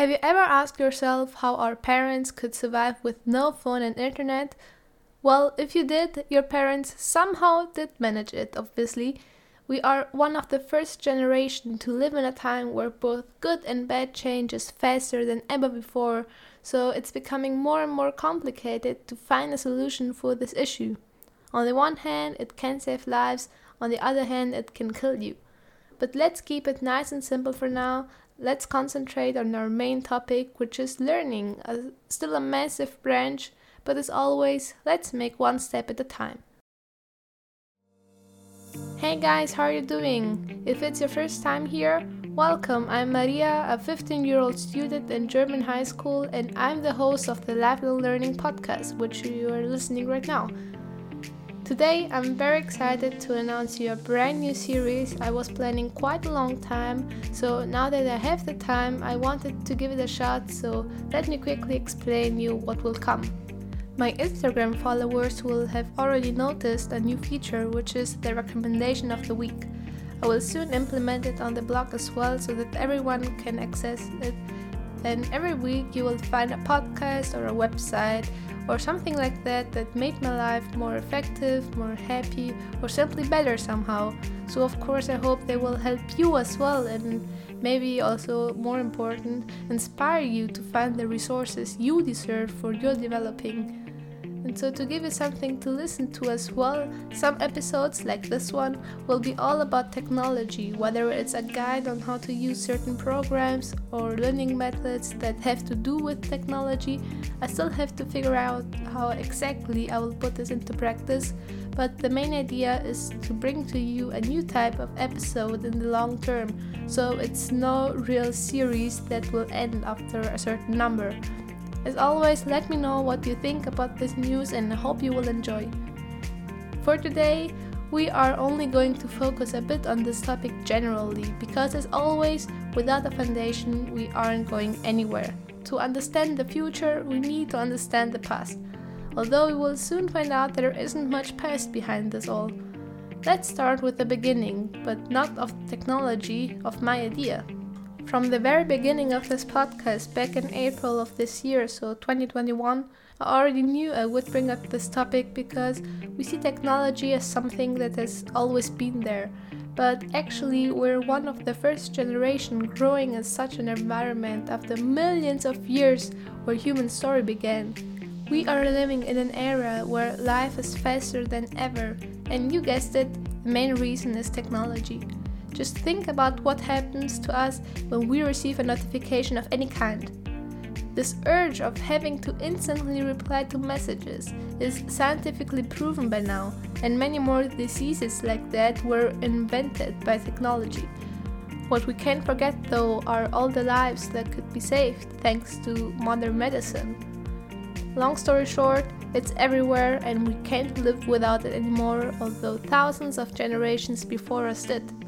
Have you ever asked yourself how our parents could survive with no phone and internet? Well, if you did, your parents somehow did manage it, obviously. We are one of the first generation to live in a time where both good and bad change is faster than ever before, so it's becoming more and more complicated to find a solution for this issue. On the one hand, it can save lives, on the other hand, it can kill you. But let's keep it nice and simple for now let's concentrate on our main topic, which is learning, uh, still a massive branch, but as always, let's make one step at a time. Hey guys, how are you doing? If it's your first time here, welcome. I'm Maria, a 15 year old student in German high school, and I'm the host of the Lifelong Learning podcast, which you are listening right now. Today, I'm very excited to announce you a brand new series I was planning quite a long time. So now that I have the time, I wanted to give it a shot. So let me quickly explain you what will come. My Instagram followers will have already noticed a new feature, which is the recommendation of the week. I will soon implement it on the blog as well so that everyone can access it. And every week you will find a podcast or a website or something like that that made my life more effective, more happy, or simply better somehow. So, of course, I hope they will help you as well and maybe also more important, inspire you to find the resources you deserve for your developing and so, to give you something to listen to as well, some episodes like this one will be all about technology, whether it's a guide on how to use certain programs or learning methods that have to do with technology. I still have to figure out how exactly I will put this into practice, but the main idea is to bring to you a new type of episode in the long term, so it's no real series that will end after a certain number. As always, let me know what you think about this news and I hope you will enjoy. For today, we are only going to focus a bit on this topic generally because, as always, without a foundation, we aren't going anywhere. To understand the future, we need to understand the past, although we will soon find out there isn't much past behind this all. Let's start with the beginning, but not of technology, of my idea. From the very beginning of this podcast, back in April of this year, so 2021, I already knew I would bring up this topic because we see technology as something that has always been there. But actually, we're one of the first generation growing in such an environment after millions of years where human story began. We are living in an era where life is faster than ever, and you guessed it, the main reason is technology. Just think about what happens to us when we receive a notification of any kind. This urge of having to instantly reply to messages is scientifically proven by now, and many more diseases like that were invented by technology. What we can't forget though are all the lives that could be saved thanks to modern medicine. Long story short, it's everywhere and we can't live without it anymore, although thousands of generations before us did.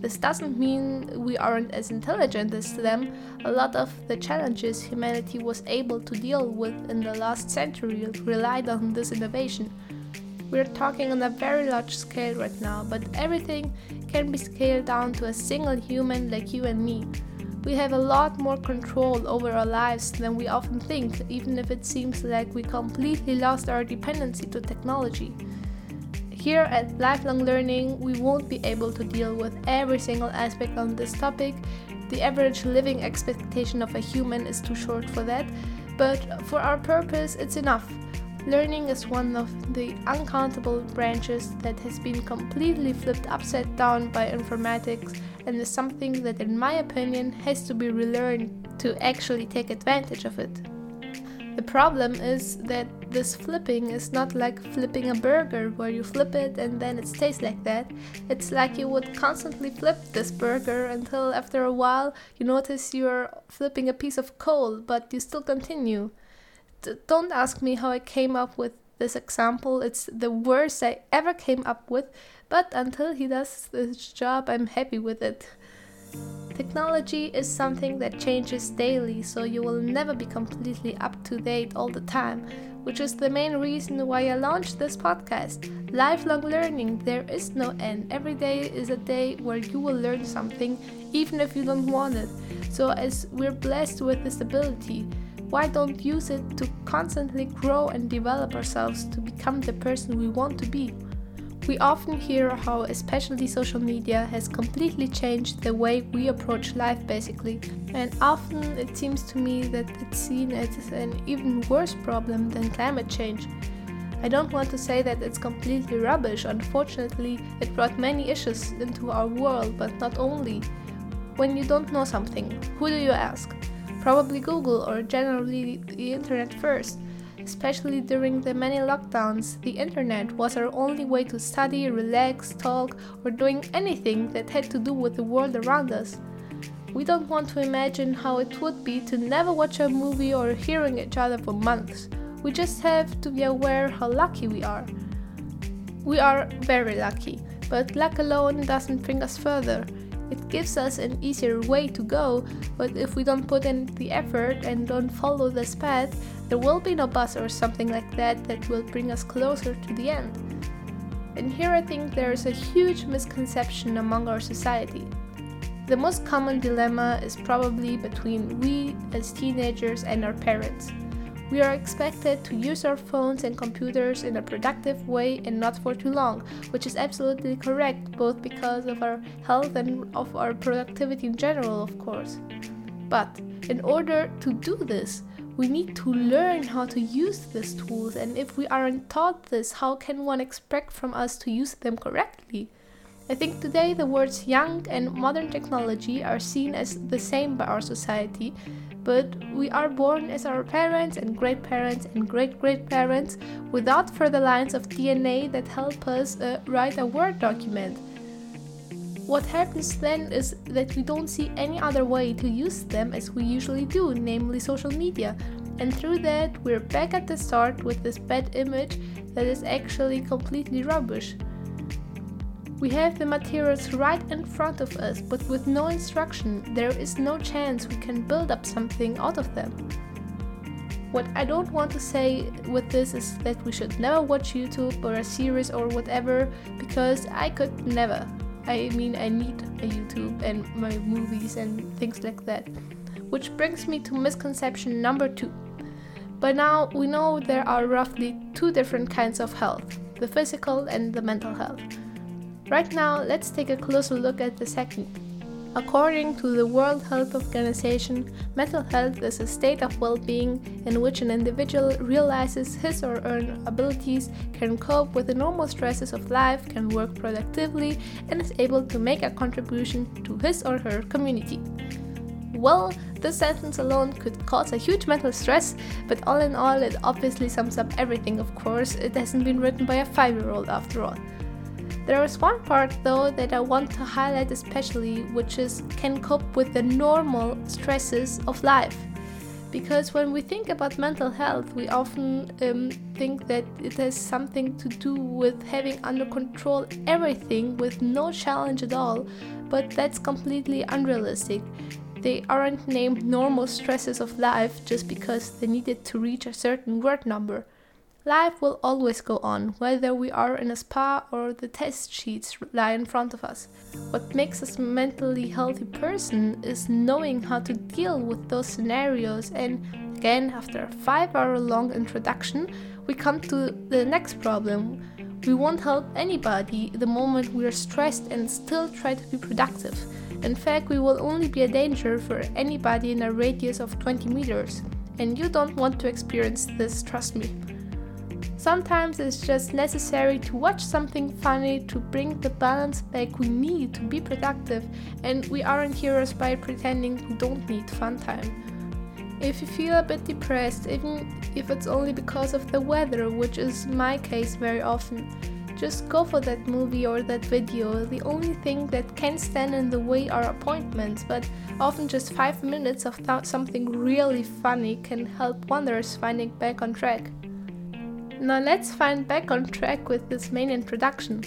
This doesn't mean we aren't as intelligent as them. A lot of the challenges humanity was able to deal with in the last century relied on this innovation. We're talking on a very large scale right now, but everything can be scaled down to a single human like you and me. We have a lot more control over our lives than we often think, even if it seems like we completely lost our dependency to technology. Here at Lifelong Learning, we won't be able to deal with every single aspect on this topic. The average living expectation of a human is too short for that, but for our purpose, it's enough. Learning is one of the uncountable branches that has been completely flipped upside down by informatics and is something that, in my opinion, has to be relearned to actually take advantage of it. The problem is that this flipping is not like flipping a burger where you flip it and then it stays like that. It's like you would constantly flip this burger until after a while you notice you're flipping a piece of coal, but you still continue. D- don't ask me how I came up with this example. It's the worst I ever came up with, but until he does this job, I'm happy with it. Technology is something that changes daily, so you will never be completely up to date all the time, which is the main reason why I launched this podcast. Lifelong learning, there is no end. Every day is a day where you will learn something, even if you don't want it. So, as we're blessed with this ability, why don't use it to constantly grow and develop ourselves to become the person we want to be? We often hear how, especially social media, has completely changed the way we approach life, basically. And often it seems to me that it's seen as an even worse problem than climate change. I don't want to say that it's completely rubbish, unfortunately, it brought many issues into our world, but not only. When you don't know something, who do you ask? Probably Google or generally the internet first. Especially during the many lockdowns, the internet was our only way to study, relax, talk, or doing anything that had to do with the world around us. We don't want to imagine how it would be to never watch a movie or hearing each other for months. We just have to be aware how lucky we are. We are very lucky, but luck alone doesn't bring us further. It gives us an easier way to go, but if we don't put in the effort and don't follow this path, there will be no bus or something like that that will bring us closer to the end. And here I think there is a huge misconception among our society. The most common dilemma is probably between we as teenagers and our parents. We are expected to use our phones and computers in a productive way and not for too long, which is absolutely correct, both because of our health and of our productivity in general, of course. But in order to do this, we need to learn how to use these tools, and if we aren't taught this, how can one expect from us to use them correctly? I think today the words young and modern technology are seen as the same by our society, but we are born as our parents and great parents and great great parents without further lines of DNA that help us uh, write a Word document. What happens then is that we don't see any other way to use them as we usually do, namely social media. And through that, we're back at the start with this bad image that is actually completely rubbish. We have the materials right in front of us, but with no instruction, there is no chance we can build up something out of them. What I don't want to say with this is that we should never watch YouTube or a series or whatever, because I could never. I mean, I need a YouTube and my movies and things like that. Which brings me to misconception number two. By now, we know there are roughly two different kinds of health the physical and the mental health. Right now, let's take a closer look at the second. According to the World Health Organization, mental health is a state of well being in which an individual realizes his or her abilities, can cope with the normal stresses of life, can work productively, and is able to make a contribution to his or her community. Well, this sentence alone could cause a huge mental stress, but all in all, it obviously sums up everything, of course. It hasn't been written by a five year old after all. There is one part though that I want to highlight especially, which is can cope with the normal stresses of life. Because when we think about mental health, we often um, think that it has something to do with having under control everything with no challenge at all, but that's completely unrealistic. They aren't named normal stresses of life just because they needed to reach a certain word number. Life will always go on, whether we are in a spa or the test sheets lie in front of us. What makes us a mentally healthy person is knowing how to deal with those scenarios, and again, after a five hour long introduction, we come to the next problem. We won't help anybody the moment we are stressed and still try to be productive. In fact, we will only be a danger for anybody in a radius of 20 meters. And you don't want to experience this, trust me. Sometimes it's just necessary to watch something funny to bring the balance back we need to be productive, and we aren't heroes by pretending we don't need fun time. If you feel a bit depressed, even if it's only because of the weather, which is my case very often, just go for that movie or that video. The only thing that can stand in the way are appointments, but often just 5 minutes of th- something really funny can help wonders finding back on track. Now let's find back on track with this main introduction.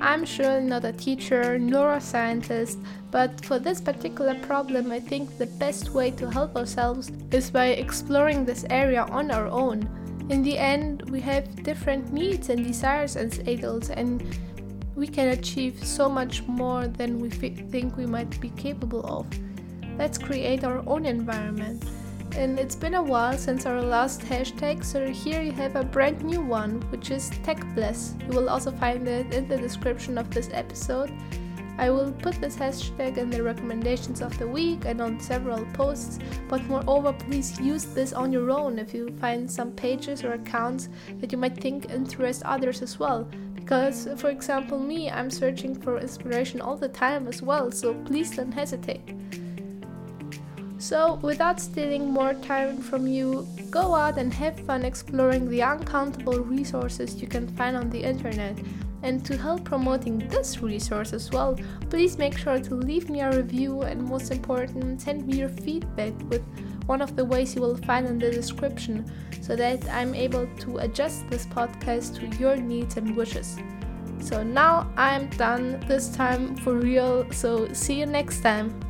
I'm surely not a teacher nor a scientist, but for this particular problem, I think the best way to help ourselves is by exploring this area on our own. In the end, we have different needs and desires as adults, and we can achieve so much more than we think we might be capable of. Let's create our own environment and it's been a while since our last hashtag, so here you have a brand new one, which is TecBless. You will also find it in the description of this episode. I will put this hashtag in the recommendations of the week and on several posts, but moreover, please use this on your own if you find some pages or accounts that you might think interest others as well. Because, for example, me, I'm searching for inspiration all the time as well, so please don't hesitate. So, without stealing more time from you, go out and have fun exploring the uncountable resources you can find on the internet. And to help promoting this resource as well, please make sure to leave me a review and most important, send me your feedback with one of the ways you will find in the description so that I'm able to adjust this podcast to your needs and wishes. So now I'm done this time for real, so see you next time.